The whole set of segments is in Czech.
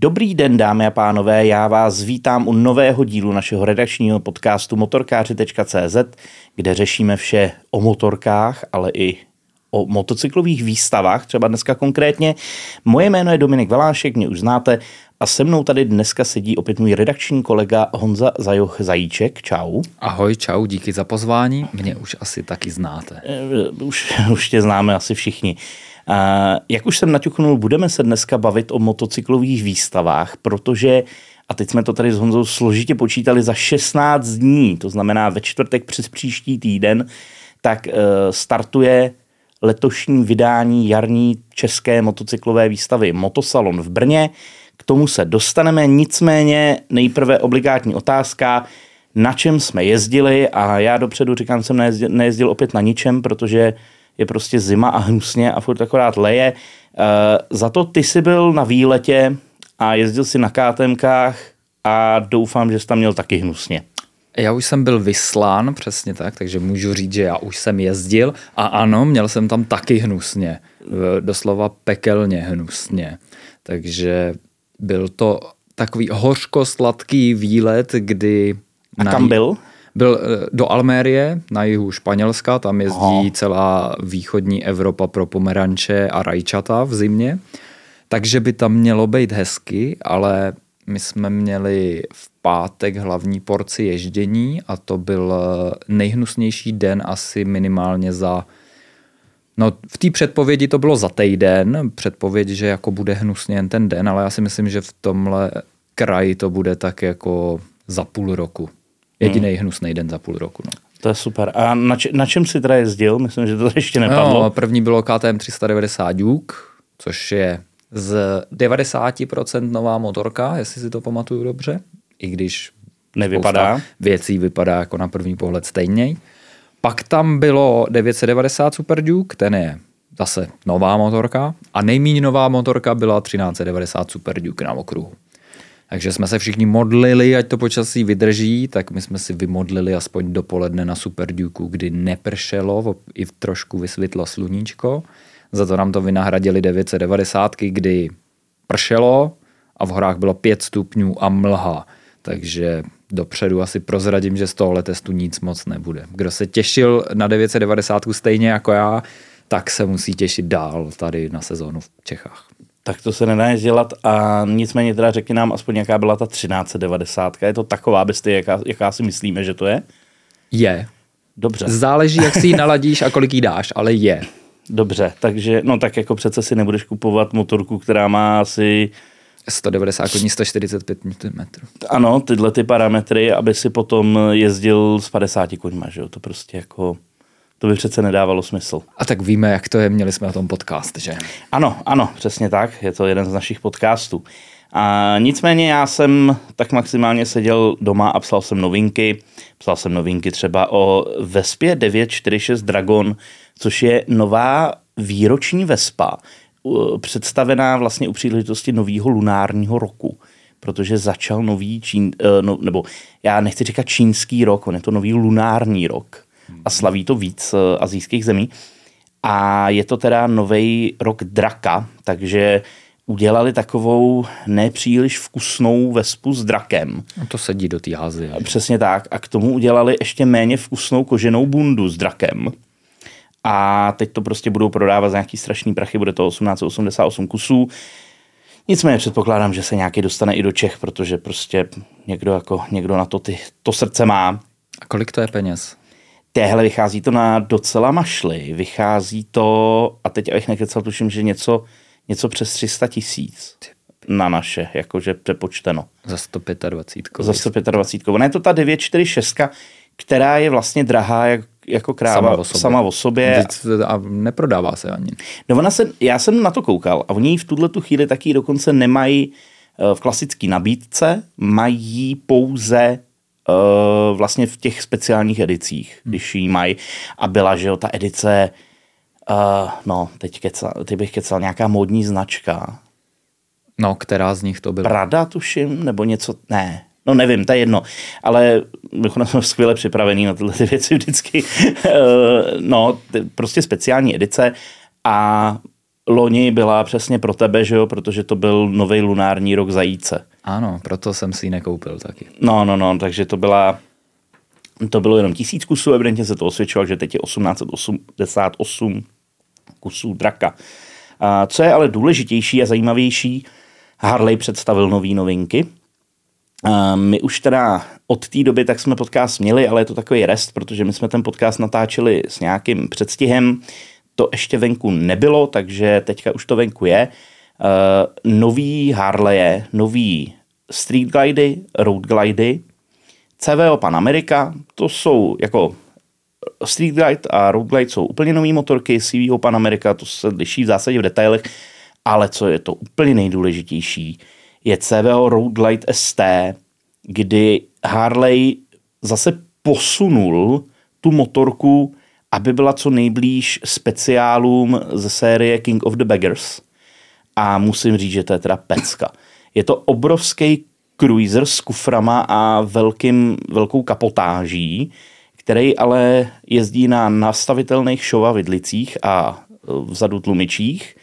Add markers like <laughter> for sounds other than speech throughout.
Dobrý den, dámy a pánové, já vás vítám u nového dílu našeho redakčního podcastu motorkáři.cz, kde řešíme vše o motorkách, ale i o motocyklových výstavách, třeba dneska konkrétně. Moje jméno je Dominik Velášek, mě už znáte, a se mnou tady dneska sedí opět můj redakční kolega Honza Zajoch Zajíček. Čau. Ahoj, čau, díky za pozvání. Mě už asi taky znáte. Eh, už, už tě známe asi všichni. Jak už jsem naťuknul, budeme se dneska bavit o motocyklových výstavách, protože a teď jsme to tady s Honzou složitě počítali za 16 dní, to znamená ve čtvrtek přes příští týden, tak eh, startuje letošní vydání jarní české motocyklové výstavy Motosalon v Brně. K tomu se dostaneme, nicméně nejprve obligátní otázka, na čem jsme jezdili a já dopředu říkám, jsem nejezdil, nejezdil opět na ničem, protože je prostě zima a hnusně a furt akorát leje. Uh, za to ty jsi byl na výletě a jezdil si na KTMkách a doufám, že jsi tam měl taky hnusně. Já už jsem byl vyslán, přesně tak, takže můžu říct, že já už jsem jezdil a ano, měl jsem tam taky hnusně, doslova pekelně hnusně. Takže byl to takový hořko-sladký výlet, kdy... A kam byl? Byl eh, do Almérie na jihu Španělska, tam jezdí Aha. celá východní Evropa pro pomeranče a rajčata v zimě. Takže by tam mělo být hezky, ale my jsme měli v pátek hlavní porci ježdění a to byl eh, nejhnusnější den asi minimálně za No, v té předpovědi to bylo za týden, předpověď, že jako bude hnusně jen ten den, ale já si myslím, že v tomhle kraji to bude tak jako za půl roku. Jediný hmm. hnusný den za půl roku. No. To je super. A na, č- na čem jsi teda jezdil? Myslím, že to ještě nepadlo. No, první bylo KTM 390 Duke, což je z 90% nová motorka, jestli si to pamatuju dobře, i když nevypadá. Věcí vypadá jako na první pohled stejně. Pak tam bylo 990 Super Duke, ten je zase nová motorka a nejméně nová motorka byla 1390 Super Duke na okruhu. Takže jsme se všichni modlili, ať to počasí vydrží, tak my jsme si vymodlili aspoň dopoledne na Super Duke, kdy nepršelo, i trošku vysvětlo sluníčko. Za to nám to vynahradili 990, kdy pršelo a v horách bylo 5 stupňů a mlha. Takže dopředu asi prozradím, že z tohohle testu nic moc nebude. Kdo se těšil na 990 stejně jako já, tak se musí těšit dál tady na sezónu v Čechách tak to se nedá dělat a nicméně teda řekni nám aspoň, jaká byla ta 1390. Je to taková bestie, jaká, jaká si myslíme, že to je? Je. Dobře. Záleží, jak si ji <laughs> naladíš a kolik jí dáš, ale je. Dobře, takže no tak jako přece si nebudeš kupovat motorku, která má asi 190 koní, 145 Nm. Ano, tyhle ty parametry, aby si potom jezdil s 50 koňma, že jo, to prostě jako to by přece nedávalo smysl. A tak víme, jak to je, měli jsme o tom podcast, že? Ano, ano, přesně tak, je to jeden z našich podcastů. A nicméně já jsem tak maximálně seděl doma a psal jsem novinky. Psal jsem novinky třeba o Vespě 946 Dragon, což je nová výroční Vespa, představená vlastně u příležitosti nového lunárního roku protože začal nový čín, eh, no, nebo já nechci říkat čínský rok, on je to nový lunární rok a slaví to víc eh, azijských zemí. A je to teda nový rok draka, takže udělali takovou nepříliš vkusnou vespu s drakem. No to sedí do té Azie. Přesně tak. A k tomu udělali ještě méně vkusnou koženou bundu s drakem. A teď to prostě budou prodávat za nějaký strašný prachy, bude to 1888 kusů. Nicméně předpokládám, že se nějaký dostane i do Čech, protože prostě někdo, jako, někdo na to ty, to srdce má. A kolik to je peněz? Téhle vychází to na docela mašly. Vychází to, a teď abych nekecal, tuším, že něco, něco přes 300 tisíc na naše, jakože přepočteno. Za 125. Za 125. Ona je to ta 946, která je vlastně drahá jak, jako kráva sama o sobě. Sama o sobě. A neprodává se ani. No ona se, já jsem na to koukal a oni v tuhle tu chvíli taky dokonce nemají eh, v klasické nabídce, mají pouze vlastně v těch speciálních edicích, hmm. když jí mají. A byla, že jo, ta edice, uh, no, teď, kecal, teď bych kecal nějaká módní značka. No, která z nich to byla? Prada, tuším, nebo něco, ne, No nevím, to je jedno, ale my jsme <laughs> skvěle připravení na tyhle ty věci vždycky. Eh, no, prostě speciální edice a loni byla přesně pro tebe, že jo, protože to byl nový lunární rok zajíce. Ano, proto jsem si ji nekoupil taky. No, no, no, takže to byla, to bylo jenom tisíc kusů, evidentně se to osvědčilo, že teď je 1888 kusů draka. A co je ale důležitější a zajímavější, Harley představil nové novinky. A my už teda od té doby tak jsme podcast měli, ale je to takový rest, protože my jsme ten podcast natáčeli s nějakým předstihem. To ještě venku nebylo, takže teďka už to venku je. Uh, nový Harley, nový Street Glidey, Road Glidey, CVO Pan America, to jsou jako Street Glide a Road Glide jsou úplně nové motorky, CVO Pan America, to se liší v zásadě v detailech, ale co je to úplně nejdůležitější, je CVO Road Glide ST, kdy Harley zase posunul tu motorku, aby byla co nejblíž speciálům ze série King of the Beggars. A musím říct, že to je teda pecka. Je to obrovský cruiser s kuframa a velkým, velkou kapotáží, který ale jezdí na nastavitelných šova vidlicích a vzadu tlumičích.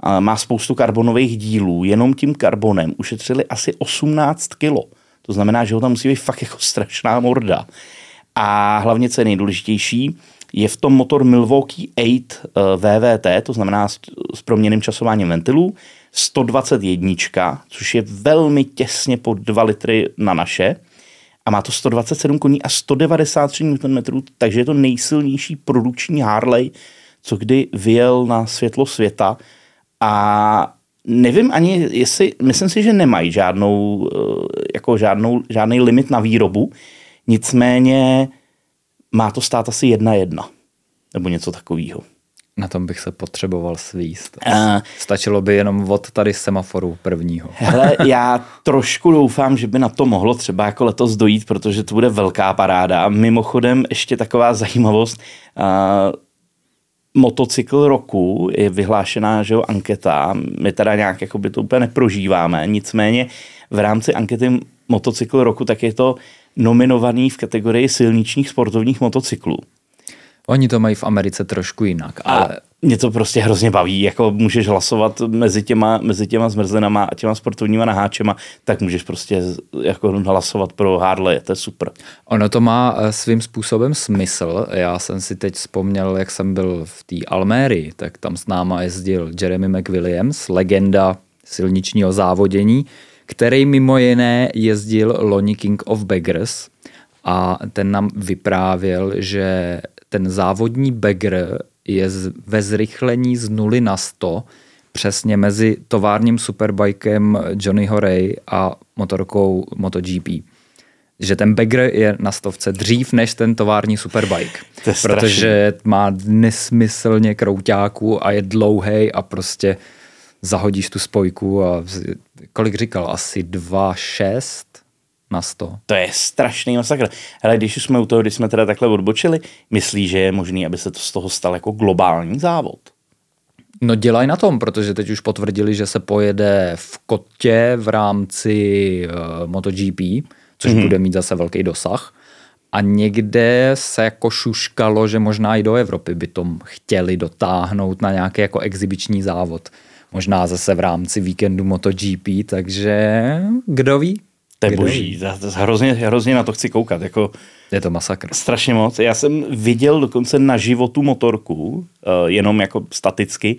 A má spoustu karbonových dílů. Jenom tím karbonem ušetřili asi 18 kilo. To znamená, že ho tam musí být fakt jako strašná morda. A hlavně, co je nejdůležitější, je v tom motor Milwaukee 8 VVT, to znamená s, s proměným časováním ventilů, 121, což je velmi těsně pod 2 litry na naše. A má to 127 koní a 193 Nm, takže je to nejsilnější produkční Harley, co kdy vyjel na světlo světa. A nevím ani, jestli, myslím si, že nemají žádnou, eh, jako žádnou, žádný limit na výrobu, nicméně má to stát asi jedna jedna, nebo něco takového. Na tom bych se potřeboval svíst. Uh, Stačilo by jenom od tady semaforu prvního. Hele, <laughs> já trošku doufám, že by na to mohlo třeba jako letos dojít, protože to bude velká paráda. Mimochodem ještě taková zajímavost. Uh, motocykl roku je vyhlášená že jo, anketa. My teda nějak jako by to úplně neprožíváme, nicméně v rámci ankety motocykl roku tak je to nominovaný v kategorii silničních sportovních motocyklů. Oni to mají v Americe trošku jinak, ale... A mě to prostě hrozně baví, jako můžeš hlasovat mezi těma, mezi těma zmrzlinama a těma sportovníma naháčema, tak můžeš prostě jako hlasovat pro Harley, to je super. Ono to má eh, svým způsobem smysl. Já jsem si teď vzpomněl, jak jsem byl v té Almérii, tak tam s náma jezdil Jeremy McWilliams, legenda silničního závodění, který mimo jiné jezdil loni King of Beggars a ten nám vyprávěl, že ten závodní bagger je ve zrychlení z 0 na 100 přesně mezi továrním superbikem Johnny Horay a motorkou MotoGP. Že ten bagger je na stovce dřív než ten tovární superbike. <laughs> protože má nesmyslně krouťáků a je dlouhý a prostě zahodíš tu spojku a kolik říkal, asi 2,6 na 100. To je strašný masakr. Ale když jsme u toho, když jsme teda takhle odbočili, myslíš, že je možný, aby se to z toho stal jako globální závod? No dělají na tom, protože teď už potvrdili, že se pojede v Kotě v rámci uh, MotoGP, což mm-hmm. bude mít zase velký dosah. A někde se jako šuškalo, že možná i do Evropy by tom chtěli dotáhnout na nějaký jako exibiční závod. Možná zase v rámci víkendu MotoGP, takže kdo ví? To je boží, hrozně, hrozně na to chci koukat. Jako, je to masakr. Strašně moc. Já jsem viděl dokonce na životu motorku, eh, jenom jako staticky,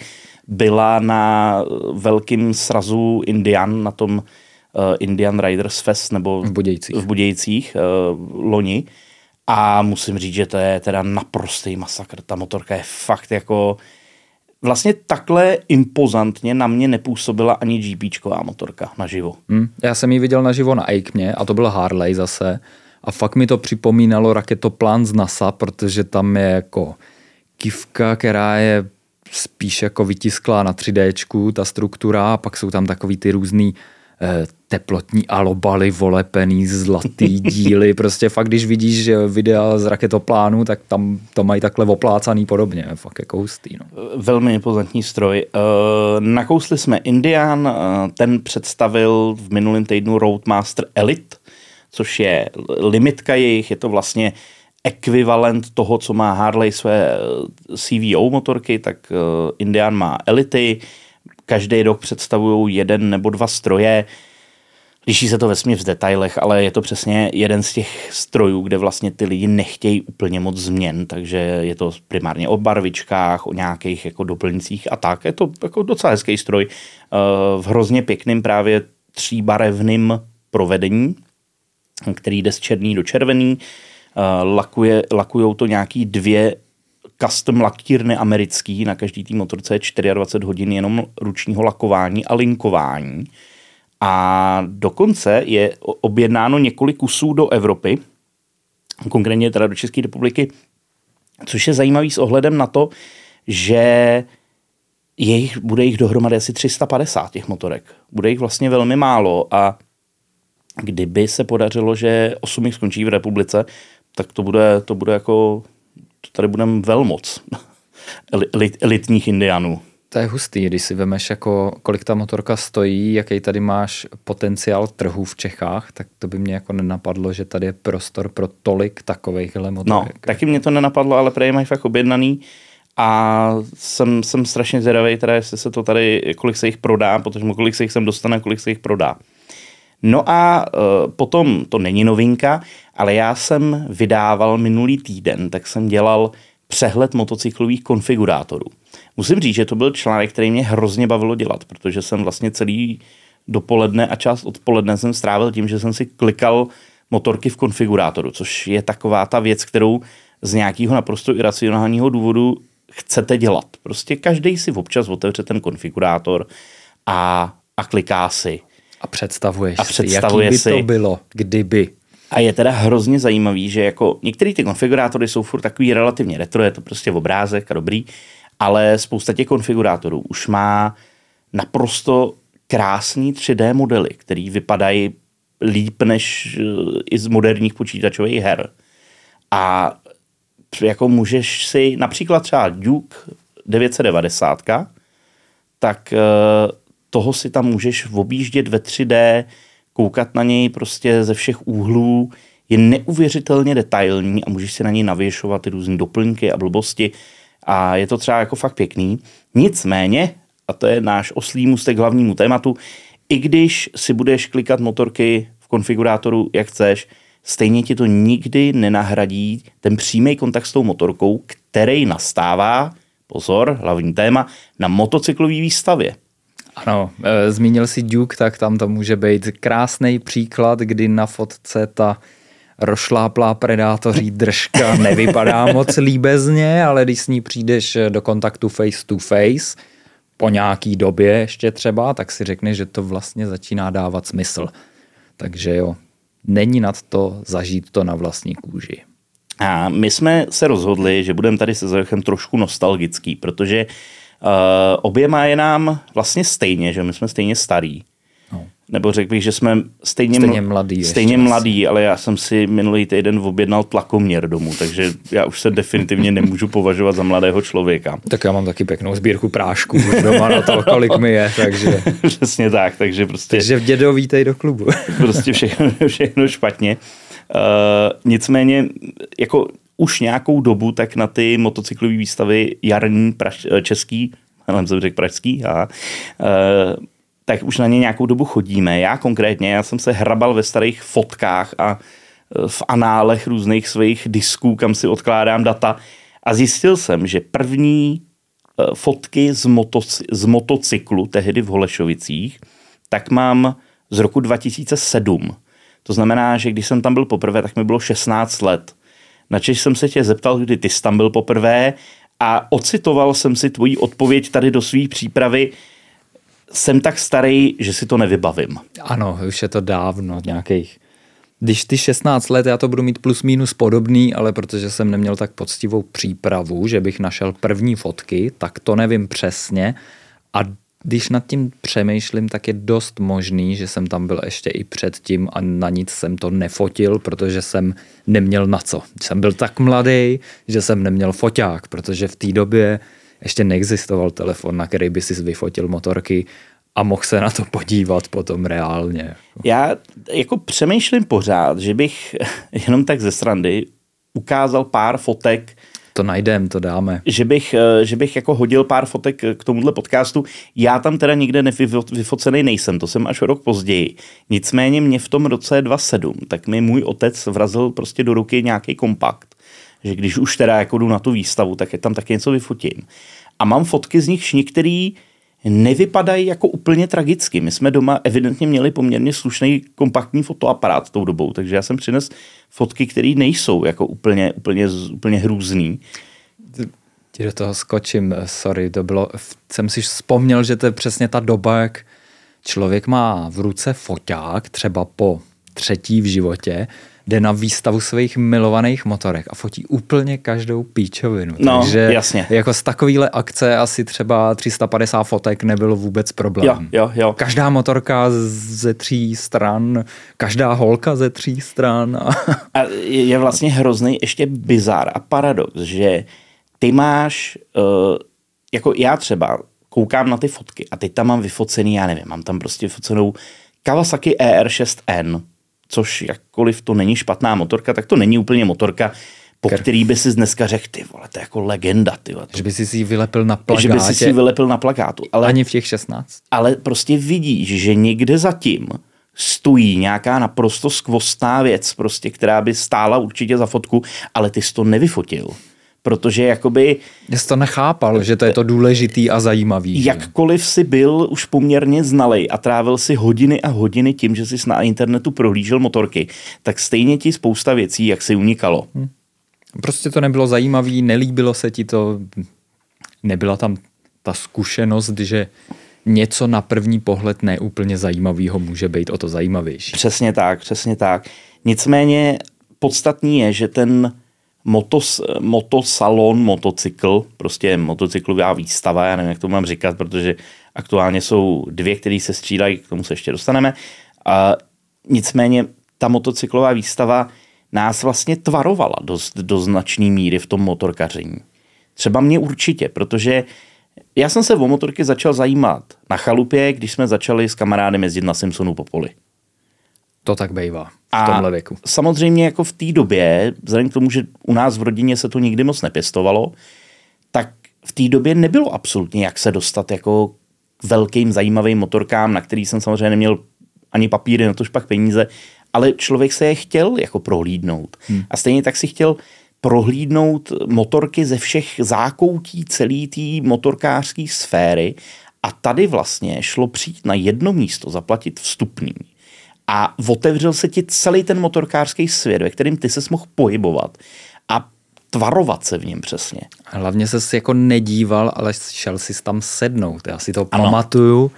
byla na velkým srazu Indian, na tom eh, Indian Riders Fest, nebo v Budějcích, v Budějcích uh, loni. A musím říct, že to je teda naprostý masakr. Ta motorka je fakt jako vlastně takhle impozantně na mě nepůsobila ani GPčková motorka naživo. Hmm, já jsem ji viděl naživo na Aikmě a to byl Harley zase. A fakt mi to připomínalo raketoplán z NASA, protože tam je jako kivka, která je spíš jako vytisklá na 3D, ta struktura, a pak jsou tam takový ty různý teplotní alobaly, volepený, zlatý <laughs> díly, prostě fakt, když vidíš videa z raketoplánu, tak tam to mají takhle oplácaný podobně, fakt jako hustý. No. Velmi impozantní stroj. Eh, nakousli jsme Indian, eh, ten představil v minulém týdnu Roadmaster Elite, což je limitka jejich, je to vlastně ekvivalent toho, co má Harley své CVO motorky, tak Indian má Elity, každý rok představují jeden nebo dva stroje, Liší se to vesmě v detailech, ale je to přesně jeden z těch strojů, kde vlastně ty lidi nechtějí úplně moc změn, takže je to primárně o barvičkách, o nějakých jako doplňcích a tak. Je to jako docela hezký stroj eh, v hrozně pěkným právě tříbarevným provedení, který jde z černý do červený. Eh, lakuje, lakujou to nějaký dvě custom lakírny americký, na každý tý motorce je 24 hodin jenom ručního lakování a linkování. A dokonce je objednáno několik kusů do Evropy, konkrétně teda do České republiky, což je zajímavý s ohledem na to, že jejich, bude jich dohromady asi 350 těch motorek. Bude jich vlastně velmi málo a kdyby se podařilo, že 8 jich skončí v republice, tak to bude, to bude jako, tady budeme velmoc elitních indianů. To je hustý, když si vemeš, jako, kolik ta motorka stojí, jaký tady máš potenciál trhu v Čechách, tak to by mě jako nenapadlo, že tady je prostor pro tolik takovýchhle motorek. No, taky mě to nenapadlo, ale prej mají fakt objednaný a jsem, jsem strašně zvědavý, teda jestli se to tady, kolik se jich prodá, protože kolik se jich sem dostane, kolik se jich prodá. No a uh, potom, to není novinka, ale já jsem vydával minulý týden, tak jsem dělal přehled motocyklových konfigurátorů. Musím říct, že to byl článek, který mě hrozně bavilo dělat, protože jsem vlastně celý dopoledne a část odpoledne jsem strávil tím, že jsem si klikal motorky v konfigurátoru, což je taková ta věc, kterou z nějakého naprosto iracionálního důvodu chcete dělat. Prostě každý si občas otevře ten konfigurátor a, a kliká si. A představuješ a představuje si, jaký by to bylo, kdyby. A je teda hrozně zajímavý, že jako některé ty konfigurátory jsou furt takový relativně retro, je to prostě obrázek a dobrý, ale spousta těch konfigurátorů už má naprosto krásný 3D modely, které vypadají líp než eh, i z moderních počítačových her. A jako můžeš si například třeba Duke 990, tak eh, toho si tam můžeš objíždět ve 3D, koukat na něj prostě ze všech úhlů, je neuvěřitelně detailní a můžeš si na něj navěšovat ty různé doplňky a blbosti a je to třeba jako fakt pěkný. Nicméně, a to je náš oslý můstek hlavnímu tématu, i když si budeš klikat motorky v konfigurátoru, jak chceš, stejně ti to nikdy nenahradí ten přímý kontakt s tou motorkou, který nastává, pozor, hlavní téma, na motocyklové výstavě. Ano, e, zmínil si Duke, tak tam to může být krásný příklad, kdy na fotce ta rošláplá predátoří držka <laughs> nevypadá moc líbezně, ale když s ní přijdeš do kontaktu face to face, po nějaký době ještě třeba, tak si řekneš, že to vlastně začíná dávat smysl. Takže jo, není nad to zažít to na vlastní kůži. A my jsme se rozhodli, že budeme tady se Zajochem trošku nostalgický, protože uh, oběma je nám vlastně stejně, že my jsme stejně starý. Nebo řekl bych, že jsme stejně, stejně mladý. Stejně mladý, ale já jsem si minulý týden objednal tlakoměr domů, takže já už se definitivně nemůžu považovat za mladého člověka. Tak já mám taky pěknou sbírku prášků doma na to, kolik mi je, takže... <laughs> Přesně tak, takže prostě... Takže v dědo vítej do klubu. prostě všechno, <laughs> všechno špatně. Uh, nicméně, jako už nějakou dobu, tak na ty motocyklové výstavy jarní praž, český, ale <laughs> jsem řekl pražský, a, uh, tak už na ně nějakou dobu chodíme. Já konkrétně, já jsem se hrabal ve starých fotkách a e, v análech různých svých disků, kam si odkládám data a zjistil jsem, že první fotky z, motoc- z motocyklu tehdy v Holešovicích, tak mám z roku 2007. To znamená, že když jsem tam byl poprvé, tak mi bylo 16 let. Načež jsem se tě zeptal, kdy ty jsi tam byl poprvé a ocitoval jsem si tvoji odpověď tady do své přípravy, jsem tak starý, že si to nevybavím. Ano, už je to dávno, nějakých když ty 16 let, já to budu mít plus minus podobný, ale protože jsem neměl tak poctivou přípravu, že bych našel první fotky, tak to nevím přesně. A když nad tím přemýšlím, tak je dost možný, že jsem tam byl ještě i předtím a na nic jsem to nefotil, protože jsem neměl na co. Jsem byl tak mladý, že jsem neměl foťák, protože v té době ještě neexistoval telefon, na který by si vyfotil motorky a mohl se na to podívat potom reálně. Já jako přemýšlím pořád, že bych <laughs> jenom tak ze srandy ukázal pár fotek, To najdem, to dáme. že bych, eh, že bych jako hodil pár fotek k tomuhle podcastu. Já tam teda nikde nevyfo- vyfocený nejsem, to jsem až rok později. Nicméně mě v tom roce 27, tak mi můj otec vrazil prostě do ruky nějaký kompakt, že když už teda jako jdu na tu výstavu, tak je tam taky něco vyfotím. A mám fotky z nich některý nevypadají jako úplně tragicky. My jsme doma evidentně měli poměrně slušný kompaktní fotoaparát tou dobou, takže já jsem přines fotky, které nejsou jako úplně, úplně, úplně hrůzný. Ti do toho skočím, eh, sorry, to bylo, jsem si vzpomněl, že to je přesně ta doba, jak člověk má v ruce foťák, třeba po třetí v životě, jde na výstavu svých milovaných motorek a fotí úplně každou píčovinu. No, Takže jasně. jako z takovýhle akce asi třeba 350 fotek nebylo vůbec problém. Jo, jo, jo. Každá motorka ze tří stran, každá holka ze tří stran. A... A je vlastně hrozný ještě bizar a paradox, že ty máš, uh, jako já třeba koukám na ty fotky a teď tam mám vyfocený, já nevím, mám tam prostě vyfocenou Kawasaki ER6N, což jakkoliv to není špatná motorka, tak to není úplně motorka, po Ker- který by si dneska řekl, ty vole, to je jako legenda, ty vole, to, Že by si si ji vylepil na plakátě. že by si si vylepil na plakátu. Ale Ani v těch 16. ale prostě vidíš, že někde zatím stojí nějaká naprosto skvostná věc, prostě, která by stála určitě za fotku, ale ty jsi to nevyfotil. Protože jakoby Já jsi to nechápal, že to je to důležitý a zajímavý. jakkoliv si byl už poměrně znalej a trávil si hodiny a hodiny tím, že jsi na internetu prohlížel motorky, tak stejně ti spousta věcí, jak si unikalo. Prostě to nebylo zajímavý, nelíbilo se ti to, nebyla tam ta zkušenost, že něco na první pohled neúplně zajímavého může být o to zajímavější. Přesně tak, přesně tak. Nicméně podstatný je, že ten motos, motosalon, motocykl, prostě motocyklová výstava, já nevím, jak to mám říkat, protože aktuálně jsou dvě, které se střídají, k tomu se ještě dostaneme. A nicméně ta motocyklová výstava nás vlastně tvarovala dost, do značné míry v tom motorkaření. Třeba mě určitě, protože já jsem se o motorky začal zajímat na chalupě, když jsme začali s kamarádem jezdit na Simpsonu po poli. To tak bývá v A tomhle věku. samozřejmě jako v té době, vzhledem k tomu, že u nás v rodině se to nikdy moc nepěstovalo, tak v té době nebylo absolutně jak se dostat jako k velkým zajímavým motorkám, na který jsem samozřejmě neměl ani papíry, na tož pak peníze, ale člověk se je chtěl jako prohlídnout. Hmm. A stejně tak si chtěl prohlídnout motorky ze všech zákoutí celé té motorkářské sféry a tady vlastně šlo přijít na jedno místo, zaplatit vstupný a otevřel se ti celý ten motorkářský svět, ve kterým ty se mohl pohybovat a tvarovat se v něm přesně. Hlavně se jako nedíval, ale šel si tam sednout. Já si to Ano. pamatuju,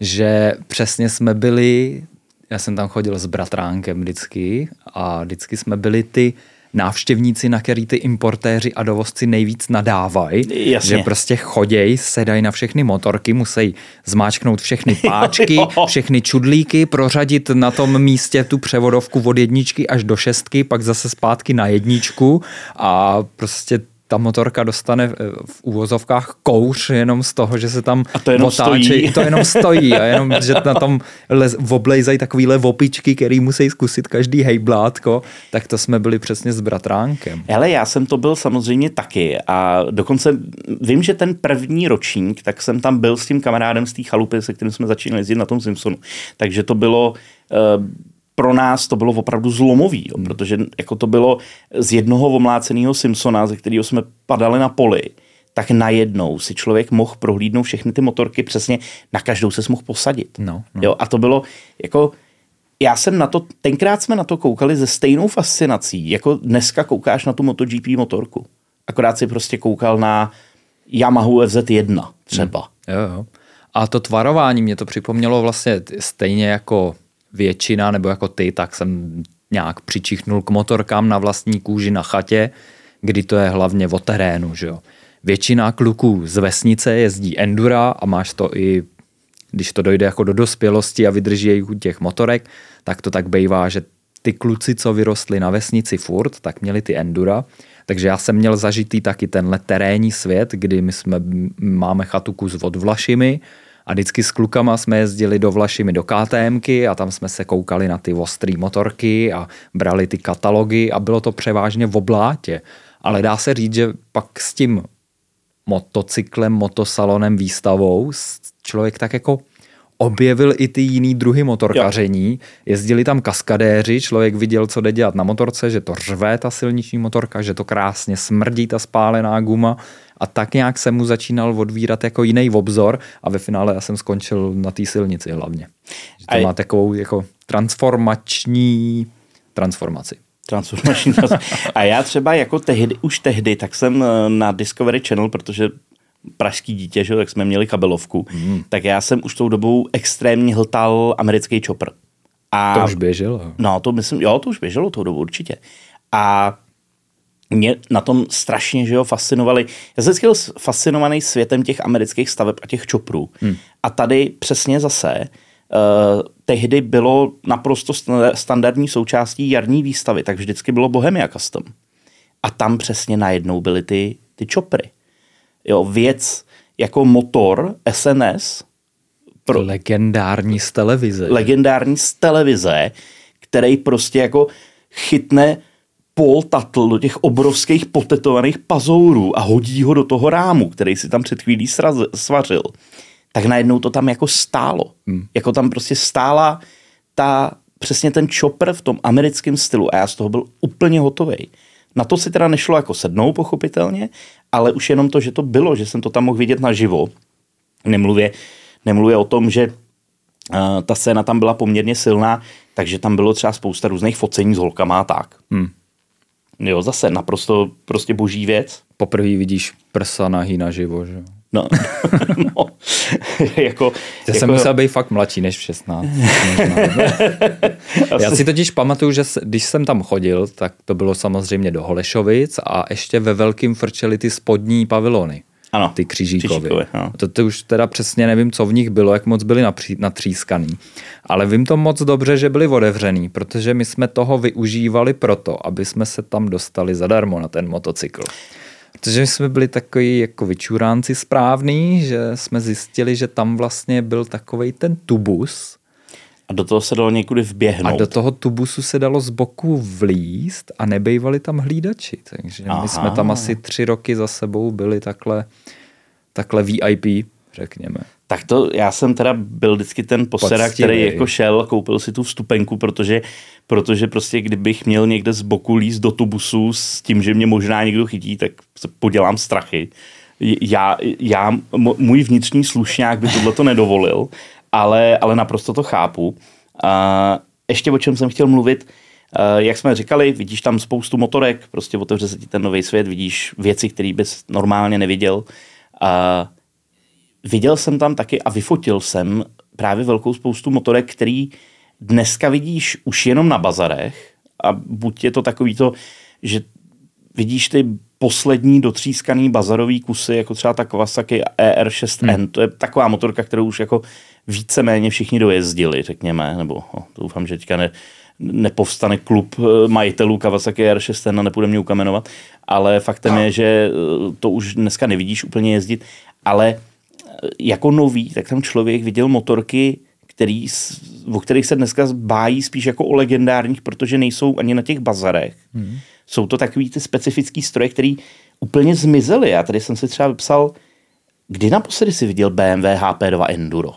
že přesně jsme byli, já jsem tam chodil s bratránkem vždycky a vždycky jsme byli ty návštěvníci, na který ty importéři a dovozci nejvíc nadávají, že prostě choděj, sedají na všechny motorky, musí zmáčknout všechny <laughs> páčky, Jo. všechny čudlíky, prořadit na tom místě tu převodovku od jedničky až do šestky, pak zase zpátky na jedničku a prostě ta motorka dostane eh, v úvozovkách kouř jenom z toho, že se tam A to jenom stojí. To jenom stojí a jenom, že na tom lez, oblejzají takovýhle vopičky, který musí zkusit každý hejblátko, tak to jsme byli přesně s bratránkem. Hele, já jsem to byl samozřejmě taky a dokonce vím, že ten první ročník, tak jsem tam byl s tím kamarádem z té chalupy, se kterým jsme začínali jezdit na tom Simpsonu. Takže to bylo eh, pro nás to bylo opravdu zlomový, jo, protože jako to bylo z jednoho omláceného Simpsona, ze kterého jsme padali na poli, tak najednou si člověk mohl prohlídnout všechny ty motorky přesně, na každou se mohl posadit. No, no. Jo, a to bylo jako, já jsem na to, tenkrát jsme na to koukali se stejnou fascinací, jako dneska koukáš na tu MotoGP motorku. Akorát si prostě koukal na Yamahu FZ1 třeba. Jo, jo. A to tvarování mě to připomnělo vlastně stejně jako většina, nebo jako ty, tak jsem nějak přičichnul k motorkám na vlastní kůži na chatě, kdy to je hlavně o terénu, že jo. Většina kluků z vesnice jezdí endura a máš to i, když to dojde jako do dospělosti a vydrží u těch motorek, tak to tak bývá, že ty kluci, co vyrostli na vesnici furt, tak měli ty endura, takže já jsem měl zažitý taky tenhle terénní svět, kdy my jsme, máme chatu kus od Vlašimi A vždycky s klukama jsme jezdili do Vlašimi do KTMky a tam jsme se koukali na ty ostrý motorky a brali ty katalogy a bylo to převážně v oblátě. Ale dá se říct, že pak s tím motocyklem, motosalonem, výstavou člověk tak jako objevil i ty jiný druhy motorkaření. Jo. Jezdili tam kaskadéři, člověk viděl, co jde dělat na motorce, že to řve ta silniční motorka, že to krásně smrdí ta spálená guma a tak nějak se mu začínal odvírat jako jiný obzor a ve finále já jsem skončil na té silnici hlavně. Že to a má takovou jako transformační transformaci. Transformační. a já třeba jako tehdy, už tehdy, tak jsem eh, na Discovery Channel, protože pražský dítě, že, jak jsme měli kabelovku, hmm. tak já jsem už tou dobou extrémně hltal americký chopper. A, to už běželo. No, to myslím, jo, to už běželo tou dobu určitě. A mě na tom strašně, že jo, fascinovali. Já jsem byl fascinovaný světem těch amerických staveb a těch čoprů. Hmm. A tady přesně zase uh, tehdy bylo naprosto standardní součástí jarní výstavy, tak vždycky bylo Bohemia Custom. A tam přesně najednou byly ty, ty čopry. Jo, věc jako motor SNS. Pro, legendární z televize. Legendární z televize, který prostě jako chytne Paul Tatl do těch obrovských potetovaných pazourů a hodí ho do toho rámu, který si tam před chvílí sraz, svařil, tak najednou to tam jako stálo. Hmm. Jako tam prostě stála ta, přesně ten chopper v tom americkém stylu a já z toho byl úplně hotový. Na to si teda nešlo jako sednou, pochopitelně, ale už jenom to, že to bylo, že jsem to tam mohl vidět naživo. Nemluvě, nemluvě o tom, že uh, ta scéna tam byla poměrně silná, takže tam bylo třeba spousta různých focení s holkama a tak. Hmm. Jo, zase naprosto prostě boží věc. Poprvé vidíš prsa nahý naživo, že No, <laughs> no <laughs> jako... Já jako... jsem musel být fakt mladší než v 16. <laughs> Já si totiž pamatuju, že když jsem tam chodil, tak to bylo samozřejmě do Holešovic a ještě ve velkým frčeli ty spodní pavilony. Ano, ty křížíkovy. No. To, to už teda přesně nevím, co v nich bylo, jak moc byly napří, natřískaný. Ale vím to moc dobře, že byly otevřený, protože my jsme toho využívali proto, aby jsme se tam dostali zadarmo na ten motocykl. Protože jsme byli takový jako vyčuránci správný, že jsme zjistili, že tam vlastně byl takový ten tubus. A do toho se dalo někudy vběhnout. A do toho tubusu se dalo z boku vlíst a nebejvali tam hlídači. Takže Aha. my jsme tam asi tři roky za sebou byli takhle, takhle VIP, řekněme. Tak to, já jsem teda byl vždycky ten posera, který jako šel, koupil si tu vstupenku, protože, protože prostě kdybych měl někde z boku líst do tubusu s tím, že mě možná někdo chytí, tak se podělám strachy. Já, já můj vnitřní slušňák by tohle to nedovolil, ale, ale naprosto to chápu. A ještě o čem jsem chtěl mluvit, jak jsme říkali, vidíš tam spoustu motorek, prostě otevře se ti ten nový svět, vidíš věci, které bys normálně neviděl. A viděl jsem tam taky a vyfotil jsem právě velkou spoustu motorek, který dneska vidíš už jenom na bazarech a buď je to takový to, že vidíš ty poslední dotřískaný bazarový kusy, jako třeba ta Kawasaki ER6N, hmm. to je taková motorka, kterou už jako víceméně všichni dojezdili, řekněme, nebo oh, doufám, že teďka ne, nepovstane klub eh, majitelů Kawasaki R6 a nepůjde mě ukamenovat, ale faktem no. je, že eh, to už dneska nevidíš úplně jezdit, ale jako nový, tak tam člověk viděl motorky, který, o kterých se dneska bájí spíš jako o legendárních, protože nejsou ani na těch bazarech. Hmm. Jsou to takový ty specifický stroje, který úplně zmizely. Já tady jsem si třeba vypsal, kdy naposledy si viděl BMW HP2 Enduro?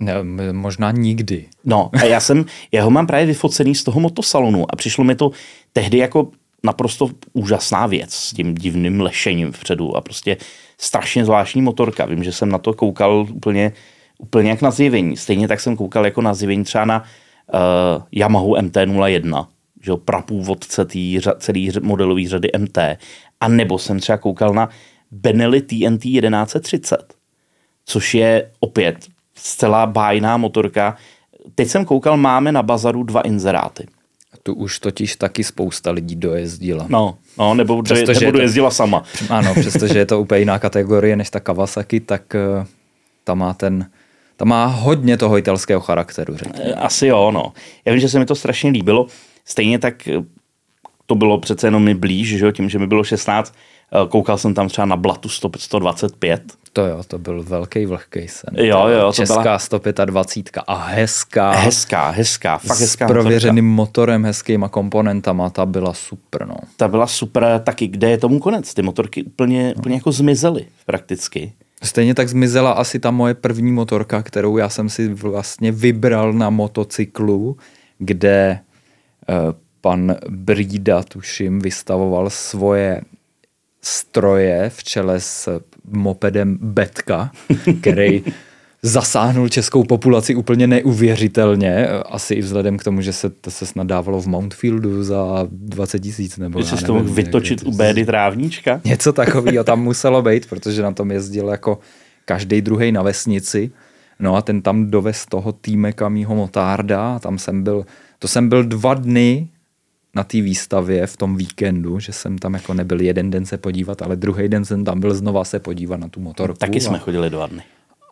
Ne, možná nikdy. No a já jsem, já ho mám právě vyfocený z toho motosalonu a přišlo mi to tehdy jako naprosto úžasná věc s tím divným lešením vpředu a prostě strašně zvláštní motorka. Vím, že jsem na to koukal úplně, úplně jak na zjevení. Stejně tak jsem koukal jako na zjevení třeba na uh, Yamaha MT-01, že jo, prapůvodce celé modelové řady MT. A nebo jsem třeba koukal na Benelli TNT 1130, což je opět zcela bájná motorka. Teď jsem koukal, máme na bazaru dva inzeráty. Tu už totiž taky spousta lidí dojezdila. No, no nebo, Přesto, nebo dojezdila to, sama. <laughs> Ano, přestože je to úplně jiná kategorie než ta Kawasaki, tak uh, ta má ten, ta má hodně toho italského charakteru, řekněme. Eh, asi jo, no. Já vím, že se mi to strašně líbilo. Stejně tak eh, to bylo přece jenom mi blíž, že jo, tím, že mi bylo 16, koukal jsem tam třeba na Blatu 100, 125. To jo, to byl velký vlhký sen. Jo, jo, to Česká byla- 125 a hezká. Hezká, hezká, fakt s hezká prověřeným motorem, hezkýma komponentama, ta byla super, no. Ta byla super taky. Kde je tomu konec? Ty motorky úplně, úplně jako zmizely prakticky. Stejně tak zmizela asi ta moje první motorka, kterou já jsem si vlastně vybral na motocyklu, kde eh, pan Brída, tuším, vystavoval svoje stroje v čele s mopedem Betka, který zasáhnul českou populaci úplně neuvěřitelně, asi i vzhledem k tomu, že se to se snad dávalo v Mountfieldu za 20 tisíc nebo jsi to mohl vytočit u Bédy Trávníčka? <laughs> Něco takového tam muselo být, protože na tom jezdil jako každý druhý na vesnici. No a ten tam dovez toho týmeka mýho motárda. Tam jsem byl, to jsem byl dva dny na té výstavě v tom víkendu, že jsem tam jako nebyl jeden den se podívat, ale druhý den jsem tam byl znova se podívat na tu motorku. Taky jsme a, chodili dva dny.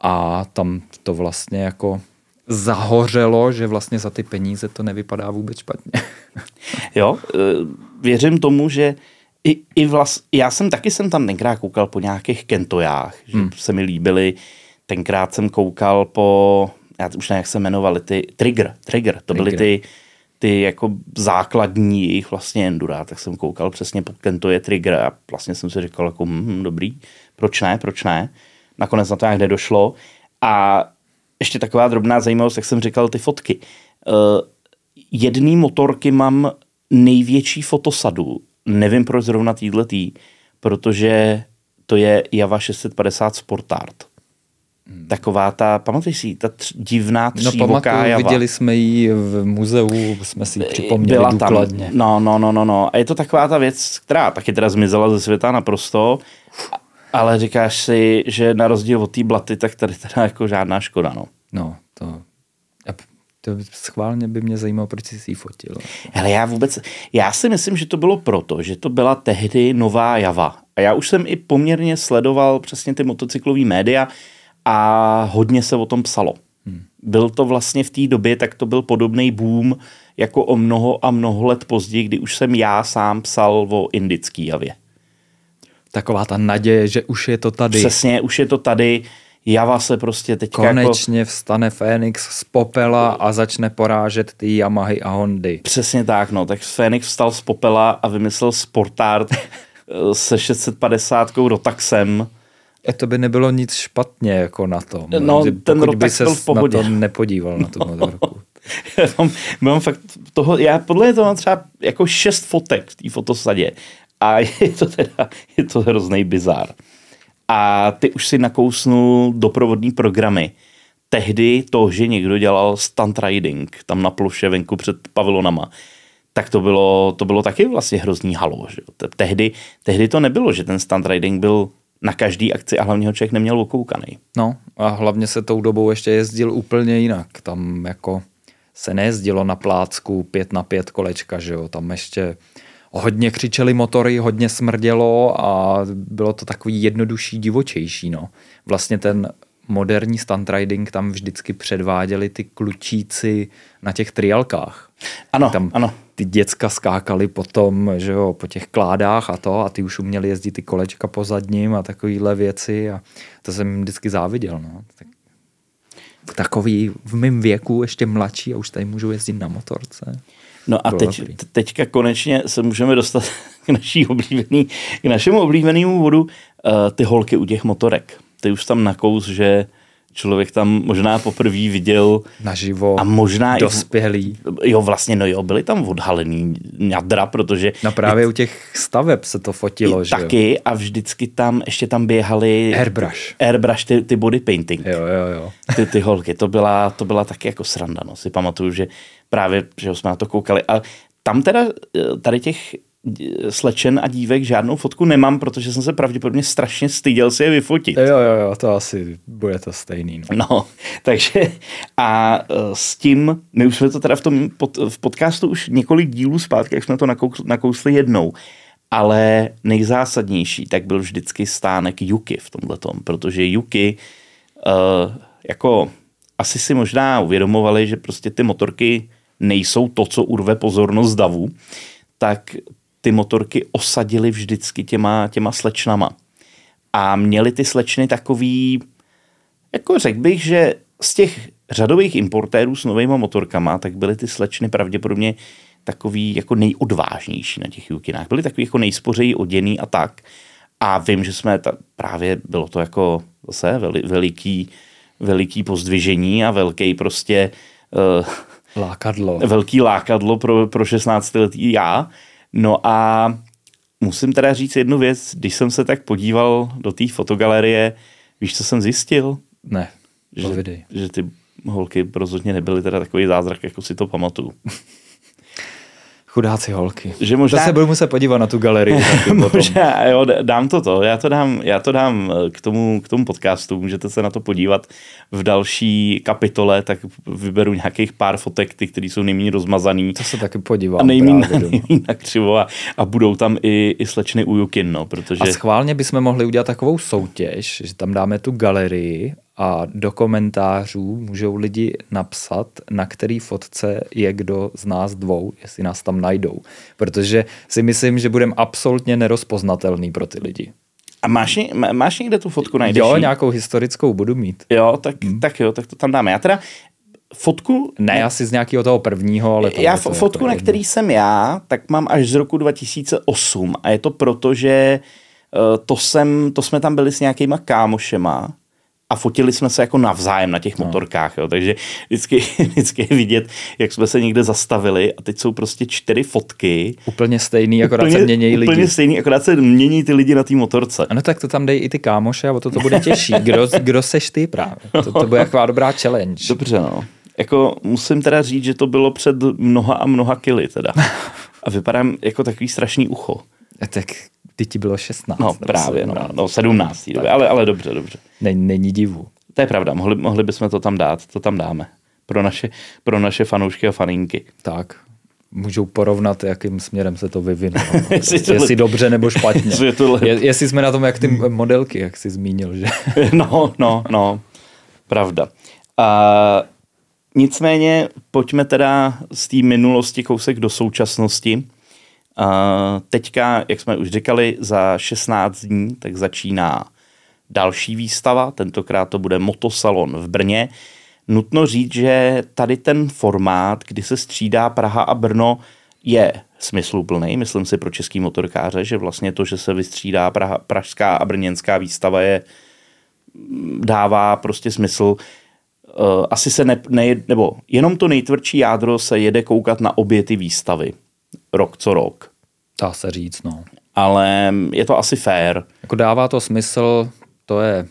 a tam to vlastně jako zahořelo, že vlastně za ty peníze to nevypadá vůbec špatně. <laughs> Jo, eh, věřím tomu, že i, i vlast, já jsem taky jsem tam tenkrát koukal po nějakých kentojách, že hmm. se mi líbily. Tenkrát jsem koukal po, já už nevím, jak se jmenovali, ty Trigger, Trigger, to byly Trigger. ty, ty jako základní jejich vlastně endura, tak jsem koukal přesně po kentoje Trigger a vlastně jsem si říkal jako hm, dobrý, proč ne, proč ne. Nakonec na to nějak nedošlo a ještě taková drobná zajímavost, jak jsem říkal, ty fotky. Uh, jedný motorky mám největší fotosadu. Nevím proč zrovna týhletý, protože to je Java 650 Sportart. Taková ta, pamatuješ si, ta tř, divná No třívoká pamatuju, Java. viděli jsme ji v muzeu, jsme si ji připomněli Byla důkladně. Tam, no, no, no, no, no. A je to taková ta věc, která taky teda zmizela ze světa naprosto, ale říkáš si, že na rozdíl od té blaty, tak tady teda jako žádná škoda, no. No, to, to schválně by mě zajímalo, proč jsi si ji fotil. Hele, já vůbec, já si myslím, že to bylo proto, že to byla tehdy nová Java. A já už jsem i poměrně sledoval přesně ty motocyklové média a hodně se o tom psalo. Hmm. Byl to vlastně v té době, tak to byl podobný boom jako o mnoho a mnoho let později, kdy už jsem já sám psal o indický Javě. Taková ta naděje, že už je to tady. Přesně, už je to tady, Java se prostě teďka jako... Konečně vstane Fénix z popela a začne porážet ty Yamahy a Hondy. Přesně tak, no. Tak Fénix vstal z popela a vymyslel Sportart <laughs> eh, se 650 Rotaxem. A to by nebylo nic špatně jako na tom. No, že ten pokud by se byl v pohodě. na to nepodíval na tu motorku. <laughs> Já mám, mám fakt toho, já podle toho mám třeba jako šest fotek v té fotosadě a <laughs> je to teda, je to hrozný bizár. A ty už si nakousnul doprovodní programy. Tehdy to, že někdo dělal stunt riding tam na ploše venku před pavilonama, tak to bylo, to bylo taky vlastně hrozný halo. Že? Tehdy, tehdy to nebylo, že ten stunt riding byl na každý akci a hlavně ho člověk neměl okoukaný. No a hlavně se tou dobou ještě jezdil úplně jinak. Tam jako se nejezdilo na plácku pět na pět kolečka, že jo. Tam ještě hodně křičeli motory, hodně smrdělo a bylo to takový jednodušší, divočejší, no. Vlastně ten moderní stunt riding tam vždycky předváděli ty klučíci na těch trialkách. Ano, Tam ano. ty děcka skákali potom, že jo, po těch kládách a to a ty už uměli jezdit ty kolečka po zadním a takovýhle věci a to jsem jim vždycky záviděl, no. Tak, takový v mém věku, ještě mladší a už tady můžu jezdit na motorce. No a teď, teďka konečně se můžeme dostat <laughs> k, naší oblíbený, k našemu oblíbenému bodu, uh, ty holky u těch motorek. Ty už tam nakous, že člověk tam možná poprvé viděl Naživo, a možná dospělý. i... Jo, vlastně, no jo, byly tam odhalený jadra, protože No právě u těch staveb se to fotilo, že jo. taky a vždycky tam, ještě tam běhaly Airbrush. airbrush ty, ty body painting. Jo, jo, jo. <laughs> ty, ty holky, to byla, to byla taky jako sranda, no. Si pamatuju, že právě, že jsme na to koukali. A tam teda eh, tady těch slečen a dívek žádnou fotku nemám, protože jsem se pravděpodobně strašně styděl si je vyfotit. Jo, jo, jo, to asi bude to stejný. No. No, <laughs> takže a eh, s tím, my už jsme to teda v tom pod, v podcastu už několik dílů zpátky, jak jsme to nakousli, nakousli jednou, ale nejzásadnější tak byl vždycky stánek Yuki v tomhletom, protože Yuki uh, jako asi si možná uvědomovali, že prostě ty motorky nejsou to, co urve pozornost davu, tak ty motorky osadili vždycky těma, těma slečnama. a měli ty slečny takový, jako řekl bych, že z těch řadových importérů s novými motorkama, tak byly ty slečny pravděpodobně takový jako nejodvážnější na těch jukinách. Byly takový jako nejspořejí oděný a tak. A vím, že jsme ta, právě, bylo to jako zase veli, veliký, veliký pozdvižení a velký prostě uh, lákadlo. Velký lákadlo pro, pro 16 letý já. No a musím teda říct jednu věc, když jsem se tak podíval do té fotogalerie, víš, co jsem zjistil? Ne, že, že ty holky rozhodně nebyly teda takový zázrak, jako si to pamatuju. <laughs> Chudáci holky. Že možná... se budu muset podívat na tu galerii. <laughs> možná, jo, dám to to. Já to dám, já to dám eh, k tomu, k tomu podcastu. Můžete se na to podívat v další kapitole, tak vyberu nějakých pár fotek, ty, které jsou nejméně rozmazaný. To se taky podívám. A nejméně <laughs> na křivo a, a, budou tam i, i slečny Ujukin, no, protože... A schválně bychom mohli udělat takovou soutěž, že tam dáme tu galerii a do komentářů můžou lidi napsat, na který fotce je kdo z nás dvou, jestli nás tam najdou. Protože si myslím, že budeme absolutně nerozpoznatelný pro ty lidi. A máš, máš někde tu fotku najdeš? Jo, nějakou historickou budu mít. Jo, tak, hmm. tak jo, tak to tam dáme. Já teda fotku... Ne, asi z nějakého toho prvního, ale... Já to fotku, na který jsem já, tak mám až z roku 2008 a je to proto, že eh, to, jsem, to jsme tam byli s nějakýma kámošema a fotili jsme se jako navzájem na těch no. motorkách, jo. takže vždycky, <laughs> vždycky je vidět, jak jsme se někde zastavili a teď jsou prostě čtyři fotky. Úplně stejný, akorát úplně, se mění lidi. Úplně stejný, akorát se mění ty lidi na té motorce. Ano, tak to tam dej i ty kámoše a o to to bude těžší. Kdo, kdo seš ty právě? To, to bude taková dobrá challenge. Dobře, no. Jako musím teda říct, že to bylo před mnoha a mnoha kily teda. <laughs> A vypadám jako takový strašný ucho. Tak ty ti bylo 16. No právě, 17. no, no 17. Době, ale, ale dobře, dobře. Není, není divu. To je pravda, mohli, mohli bychom to tam dát, to tam dáme. Pro naše, pro naše fanoušky a faninky. Tak, můžou porovnat, jakým směrem se to vyvinulo. <laughs> jestli, to jestli dobře nebo špatně. <laughs> jestli, to Je, jestli jsme na tom, jak ty modelky, jak jsi zmínil. Že? <laughs> no, no, no, pravda. A, nicméně pojďme teda z té minulosti kousek do současnosti. Teďka, jak jsme už říkali, za 16 dní tak začíná další výstava, tentokrát to bude Motosalon v Brně. Nutno říct, že tady ten formát, kdy se střídá Praha a Brno, je smysluplný, myslím si pro český motorkáře, že vlastně to, že se vystřídá Praha, pražská a brněnská výstava je dává prostě smysl. Uh, asi se ne, ne, nebo jenom to nejtvrdší jádro se jede koukat na obě ty výstavy rok co rok. Dá se říct, no. Ale je to asi fair. Jako dává to smysl, to je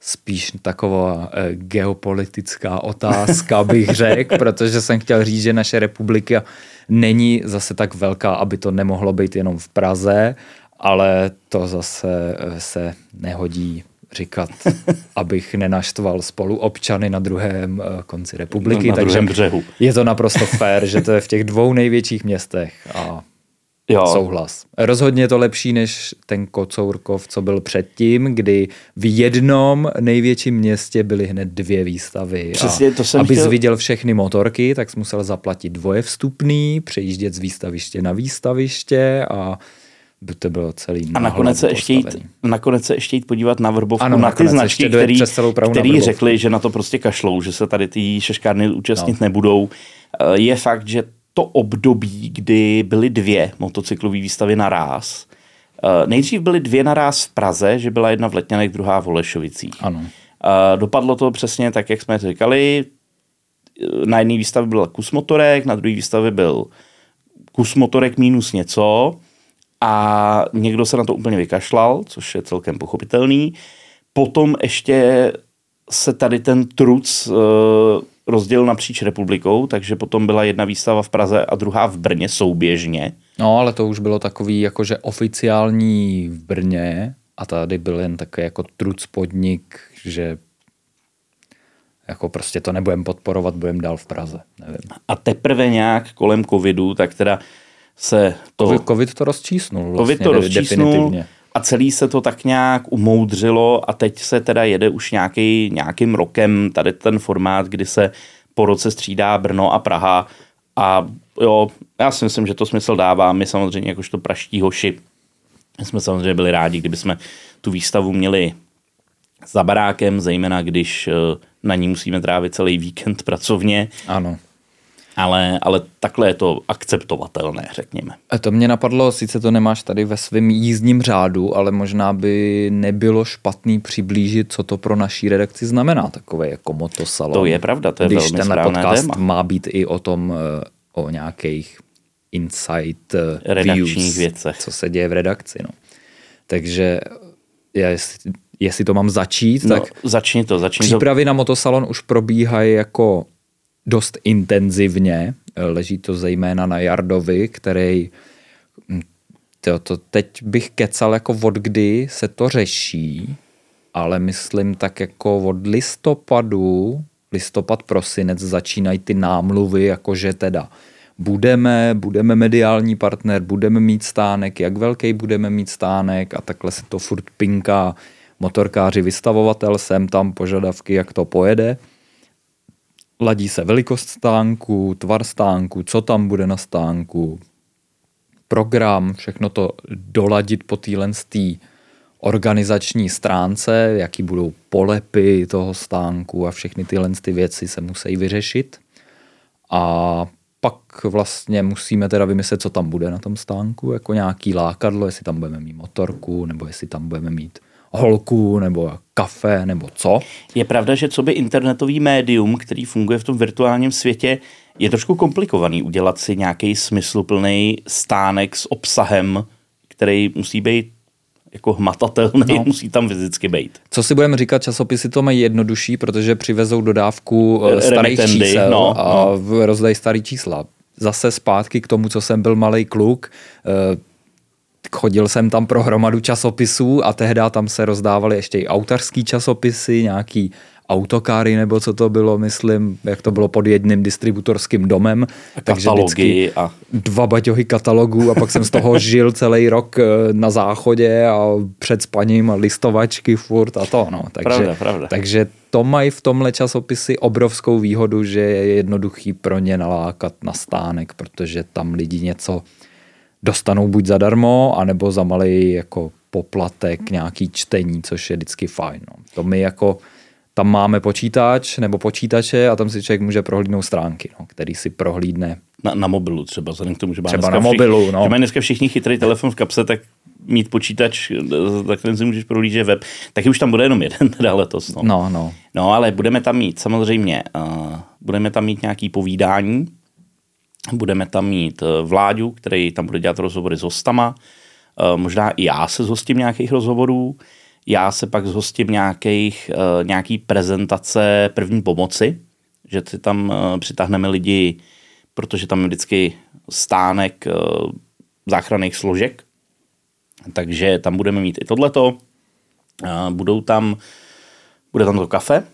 spíš taková eh, geopolitická otázka, <laughs> bych řekl, protože jsem chtěl říct, že naše republika není zase tak velká, aby to nemohlo být jenom v Praze, ale to zase eh, se nehodí říkat, <laughs> abych nenaštval spoluobčany na druhém eh, konci republiky. Na takže břehu. Je to naprosto fér, že to je v těch dvou největších městech a Jo. Souhlas. Rozhodně je to lepší než ten Kocourkov, co byl předtím, kdy v jednom největším městě byly hned dvě výstavy. Přesně, to jsem abys chtěl... viděl všechny motorky, tak jsi musel zaplatit dvoje vstupný, přejíždět z výstaviště na výstaviště a by to bylo celý A nakonec se, ještě jít, nakonec se ještě jít podívat na Vrbovku, ano, na ty značky, který, který řekli, že na to prostě kašlou, že se tady ty šeškárny účastnit no. nebudou. Eh, je fakt, že to období, kdy byly dvě motocyklové výstavy naraz. Eh, nejdřív byly dvě naraz v Praze, že byla jedna v Letňanech, druhá v Olešovicích. Ano. Eh, dopadlo to přesně tak, jak jsme říkali. Na jedné výstavě byl kus motorek, na druhé výstavě byl kus motorek minus něco a někdo se na to úplně vykašlal, což je celkem pochopitelný. Potom ještě se tady ten truc uh, rozdělil napříč republikou, takže potom byla jedna výstava v Praze a druhá v Brně souběžně. No, ale to už bylo takový jakože oficiální v Brně a tady byl jen takový jako truc podnik, že jako prostě to nebudeme podporovat, budeme dál v Praze. Nevím. A teprve nějak kolem covidu, tak teda se to... COVID, COVID to rozčísnul. Vlastně, COVID to rozčísnul a celý se to tak nějak umoudřilo a teď se teda jede už nějaký, nějakým rokem tady ten formát, kdy se po roce střídá Brno a Praha a jo, já si myslím, že to smysl dává. My samozřejmě jakožto praští hoši My jsme samozřejmě byli rádi, kdyby jsme tu výstavu měli za barákem, zejména když eh, na ní musíme trávit celý víkend pracovně. Ano. Ale, ale takhle je to akceptovatelné, řekněme. A to mě napadlo, sice to nemáš tady ve svém jízdním řádu, ale možná by nebylo špatný přiblížit, co to pro naší redakci znamená, takové jako motosalon. To je pravda, to je Když velmi tenhle podcast téma. má být i o tom, eh, o nějakých insight eh, Redakčních views, věcech. co se děje v redakci. No. Takže já, jestli, jestli to mám začít, No, tak začni to, začni to. Přípravy na motosalon už probíhají jako dost intenzivně. Leží to zejména na Jardovi, který hm, to, to teď bych kecal jako od kdy se to řeší, ale myslím tak jako od listopadu, listopad, prosinec začínají ty námluvy, jakože teda budeme, budeme mediální partner, budeme mít stánek, jak velký budeme mít stánek a takhle se to furt pinká motorkáři, vystavovatel, sem tam požadavky, jak to pojede. Ladí se velikost stánku, tvar stánku, co tam bude na stánku, program, všechno to doladit po téhle organizační stránce, jaký budou polepy toho stánku a všechny tyhle ty věci se musí vyřešit. A pak vlastně musíme teda vymyslet, co tam bude na tom stánku, jako nějaký lákadlo, jestli tam budeme mít motorku, nebo jestli tam budeme mít holku, nebo kafe, nebo co. Je pravda, že co by internetový médium, který funguje v tom virtuálním světě, je trošku komplikovaný udělat si nějaký smysluplný stánek s obsahem, který musí být jako hmatatelný, no. musí tam fyzicky být. Co si budeme říkat, časopisy to mají jednodušší, protože přivezou dodávku eh, starých Remitendy, čísel no, a no. rozdají starý čísla. Zase zpátky k tomu, co jsem byl malý kluk, eh, chodil jsem tam pro hromadu časopisů a tehdy tam se rozdávaly ještě i autorský časopisy, nějaký autokáry nebo co to bylo, myslím, jak to bylo pod jedním distributorským domem. A takže vždycky a... dva baťohy katalogů a pak jsem z toho žil celý rok eh, na záchodě a před spaním a listovačky furt a to. No. Takže, pravda, pravda. takže to mají v tomhle časopisy obrovskou výhodu, že je jednoduchý pro ně nalákat na stánek, protože tam lidi něco dostanou buď zadarmo, anebo za malý jako poplatek nějaký čtení, což je vždycky fajn. No. To my jako tam máme počítač nebo počítače a tam si člověk může prohlídnout stránky, no, který si prohlídne. Na, na mobilu třeba, vzhledem k tomu, že má třeba na mobilu, všichni, no. že mají dneska všichni chytrý telefon v kapse, tak mít počítač, tak ten si můžeš prohlížet web. Taky už tam bude jenom jeden <laughs> teda letos. No, no. no. no ale budeme tam mít samozřejmě, uh, budeme tam mít nějaký povídání, budeme tam mít uh, Vláďu, který tam bude dělat rozhovory s hostama, uh, možná i já se zhostím nějakých rozhovorů, já se pak zhostím nějakých, uh, nějaký prezentace první pomoci, že si tam přitáhneme lidi, protože tam je vždycky stánek záchranných složek, takže tam budeme mít i tohleto. Budou tam, bude tam to kafe,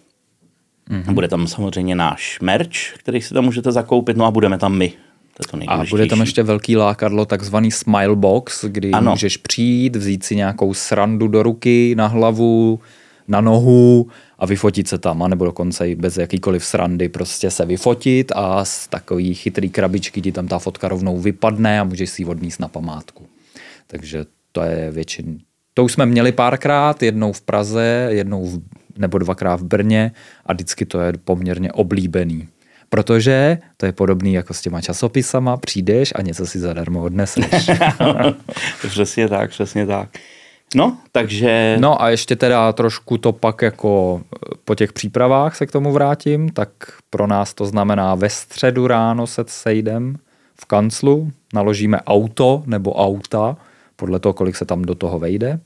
mm-hmm. bude tam samozřejmě náš merch, který si tam můžete zakoupit, no a budeme tam my. To je to a bude tam ještě velký lákadlo, takzvaný smile box, kdy ano. můžeš přijít, vzít si nějakou srandu do ruky, na hlavu, na nohu a vyfotit se tam, anebo dokonce i bez jakýkoliv srandy prostě se vyfotit a z takový chytrý krabičky ti tam ta fotka rovnou vypadne a můžeš si ji odníst na památku. Takže to je většin. To už jsme měli párkrát, jednou v Praze, jednou v, nebo dvakrát v Brně a vždycky to je poměrně oblíbený. Protože to je podobný jako s těma časopisama, přijdeš a něco si zadarmo odneseš. <laughs> přesně tak, přesně tak. No, takže... No a ještě teda trošku to pak jako po těch přípravách se k tomu vrátím, tak pro nás to znamená ve středu ráno se sejdem v kanclu, naložíme auto nebo auta, podle toho, kolik se tam do toho vejde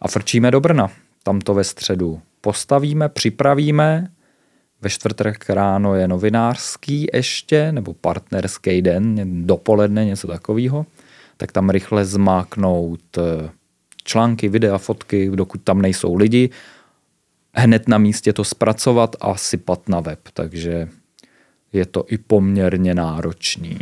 a frčíme do Brna. Tam to ve středu postavíme, připravíme, ve čtvrtek ráno je novinářský ještě, nebo partnerský den, dopoledne, něco takového, tak tam rychle zmáknout články, videa, fotky, dokud tam nejsou lidi, hned na místě to zpracovat a sypat na web, takže je to i poměrně náročný.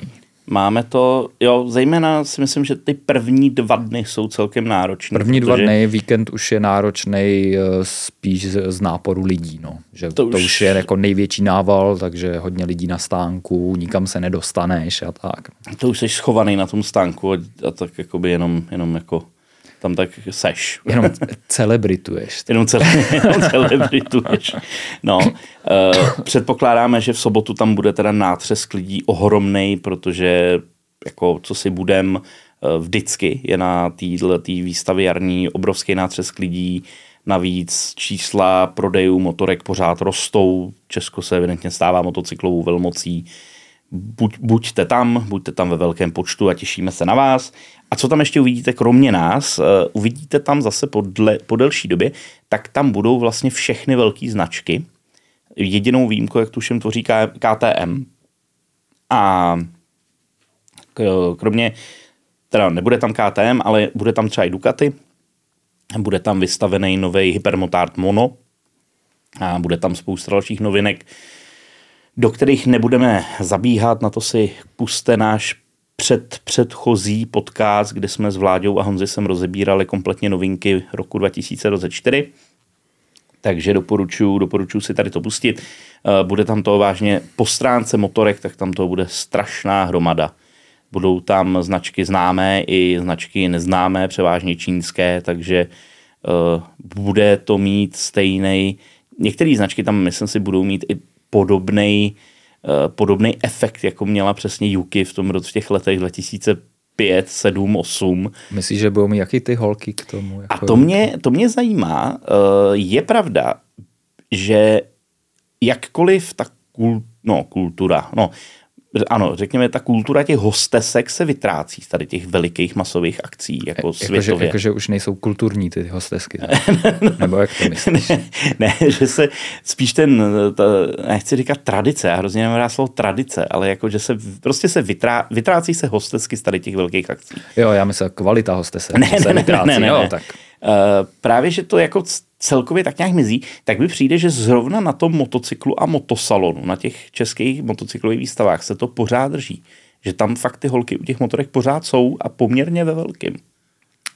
Máme to, jo, zejména si myslím, že ty první dva dny jsou celkem náročné. První dva dny, víkend už je náročný spíš z náporu lidí, no. Že to, to už... už je jako největší nával, takže hodně lidí na stánku, nikam se nedostaneš a tak. To už jsi schovaný na tom stánku a, a tak jakoby jenom, jenom jako tam tak seš. Jenom celebrituješ. <laughs> Jenom, cele, jenom celebrituješ. No, uh, předpokládáme, že v sobotu tam bude teda nátřesk lidí ohromný, protože jako co si budem, uh, vždycky je na této výstavě jarní obrovský nátřesk lidí, Navíc čísla prodejů motorek pořád rostou. Česko se evidentně stává motocyklovou velmocí. Buď, buďte tam, buďte tam ve velkém počtu a těšíme se na vás. A co tam ještě uvidíte, kromě nás, uh, uvidíte tam zase po, dle, po delší době, tak tam budou vlastně všechny velké značky. Jedinou výjimku, jak tuším, tvoří KTM. A kromě, teda nebude tam KTM, ale bude tam třeba i Ducati, bude tam vystavený nový Hypermotard Mono a bude tam spousta dalších novinek, do kterých nebudeme zabíhat, na to si puste náš před předchozí podcast, kde jsme s Vláďou a Honzisem rozebírali kompletně novinky roku 2024. Takže doporučuji, doporučuji si tady to pustit. Eh, bude tam to vážně po stránce motorek, tak tam to bude strašná hromada. Budou tam značky známé i značky neznámé, převážně čínské, takže uh, bude to mít stejný. Některé značky tam, myslím si, budou mít i podobný uh, podobný efekt, jako měla přesně Yuki v tom roce v těch letech 2005, 7, 8. Myslíš, že budou mít jaký ty holky k tomu? Jako A to mě, to mě zajímá. Uh, je pravda, že jakkoliv ta kul, no, kultura, no, ano, řekněme, ta kultura těch hostesek se vytrácí z tady těch velikých masových akcí, jako e, světově. Jakože, jakože už nejsou kulturní ty hostesky. <laughs> Nebo jak to myslíš? Ne, ne, že se spíš ten, ta, nechci říkat tradice, já hrozně nemám slovo tradice, ale jako, že se prostě se vytrá, vytrácí se hostesky z tady těch velkých akcí. Jo, já myslím, kvalita hostesek ne, se ne, vytrácí, ne, ne, ne, jo, ne. tak. Uh, právě, že to jako celkově tak nějak mizí, tak mi přijde, že zrovna na tom motocyklu a motosalonu, na těch českých motocyklových výstavách se to pořád drží. Že tam fakt ty holky u těch motorek pořád jsou a poměrně ve velkým.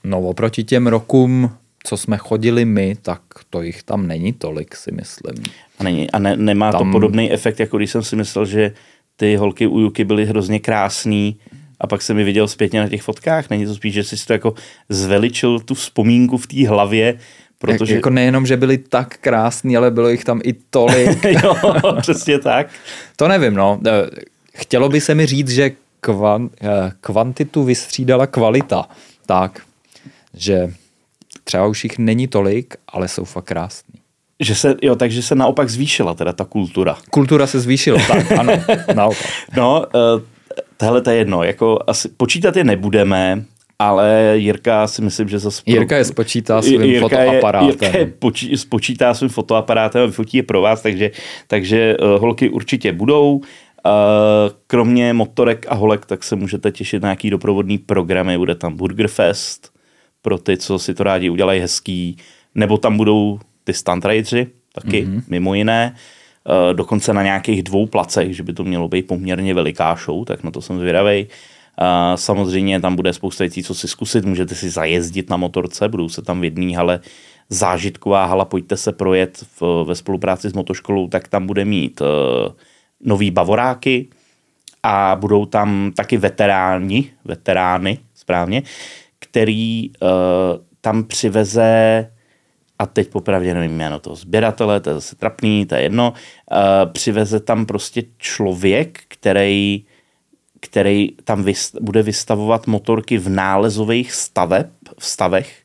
No oproti těm rokům, co jsme chodili my, tak to jich tam není tolik, si myslím. A, není, a ne, nemá tam... to podobný efekt, jako když jsem si myslel, že ty holky u Juky byly hrozně krásný a pak jsem mi viděl zpětně na těch fotkách. Není to spíš, že jsi to jako zveličil tu vzpomínku v té hlavě, Protože... Jako nejenom, že byli tak krásní, ale bylo jich tam i tolik. <laughs> jo, přesně tak. To nevím, no. Eh, chtělo by se mi říct, že kvan, eh, kvantitu vystřídala kvalita. Tak, že třeba už jich není tolik, ale jsou fakt krásný. Že se, jo, takže se naopak zvýšila teda ta kultura. Kultura se zvýšila, <laughs> tak, ano, naopak. No, uh, tohle to je jedno, jako asi počítat je nebudeme, ale Jirka si myslím, že zase... Jirka je spočítá svým Jirka fotoaparátem. Je, Jirka je počí, spočítá svým fotoaparátem a vyfotí je pro vás, takže, takže uh, holky určitě budou. Uh, kromě motorek a holek, tak se můžete těšit na nějaký doprovodný programy. Bude tam Burgerfest pro ty, co si to rádi udělají hezký, nebo tam budou ty stuntridři, taky mm-hmm. mimo jiné. Uh, dokonce na nějakých dvou placech, že by to mělo být poměrně veliká show, tak na to jsem zvědavej. Samozřejmě tam bude spousta věcí, co si zkusit, můžete si zajezdit na motorce, budou se tam v jedné hale. Zážitková hala, pojďte se projet v, ve spolupráci s motoškolou, tak tam bude mít uh, nový bavoráky a budou tam taky veteráni, veterány, správně, který uh, tam přiveze a teď popravdě nevím jméno toho sběratele, to je zase trapný, to je jedno, uh, přiveze tam prostě člověk, který který tam vyst, bude vystavovat motorky v nálezových staveb, v stavech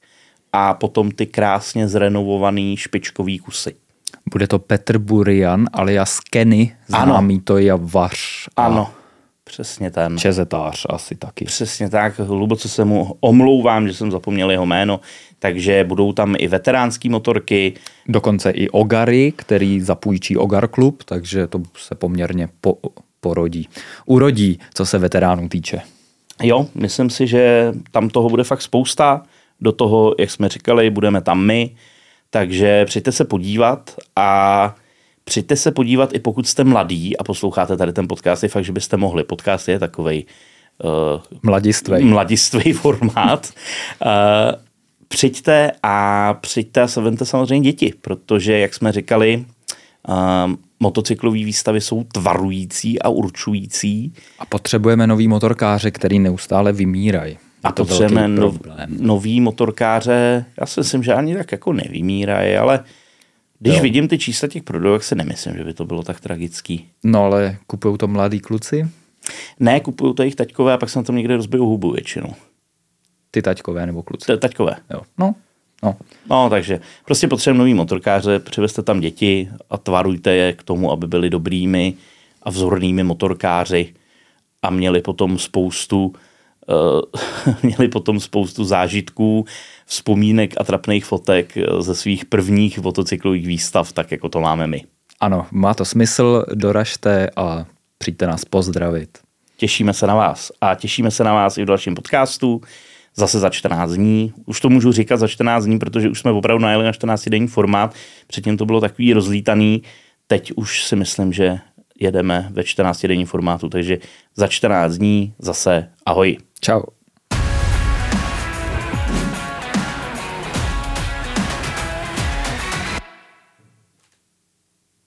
a potom ty krásně zrenovovaný špičkový kusy. Bude to Petr Burian alias Kenny, známý ano. to je Vař. Ano, přesně ten. Čezetář asi taky. Přesně tak, hluboce se mu omlouvám, že jsem zapomněl jeho jméno, takže budou tam i veteránské motorky. Dokonce i Ogary, který zapůjčí Ogar klub, takže to se poměrně po, porodí, urodí, co se veteránů týče. Jo, myslím si, že tam toho bude fakt spousta. Do toho, jak jsme říkali, budeme tam my, takže přijďte se podívat a přijďte se podívat i pokud jste mladý a posloucháte tady ten podcast, je fakt, že byste mohli. Podcast je takový uh, mladistvý. mladistvý <laughs> formát. uh, přijďte a přijďte a se vente samozřejmě děti, protože, jak jsme říkali, uh, motocyklové výstavy jsou tvarující a určující. A potřebujeme nový motorkáře, který neustále vymírají. A to potřebujeme nov, problém. nový motorkáře, já si myslím, že ani tak jako nevymírají, ale když Jo. vidím ty čísla těch prodejů, si nemyslím, že by to bylo tak tragický. No ale kupují to mladí kluci, Ne, kupuju to jejich taťkové a pak se na tom někde rozbiju hubu většinou. ty taťkové nebo kluci. Taťkové. Jo. No, no. No, takže prostě potřebujeme nový motorkáře, přivezte tam děti a tvarujte je k tomu, aby byli dobrými a vzornými motorkáři a měli potom spoustu uh, <laughs> měli potom spoustu zážitků, vzpomínek a trapných fotek ze svých prvních motocyklových výstav, tak jako to máme my. Ano, má to smysl, doražte a přijďte nás pozdravit. Těšíme se na vás a těšíme se na vás i v dalším podcastu. Zase za 14 dní. Už to můžu říkat za 14 dní, protože už jsme opravdu najeli na 14 denní formát. Předtím to bylo takový rozlítaný. Teď už si myslím, že jedeme ve 14 denní formátu, takže za 14 dní zase ahoj. Čau.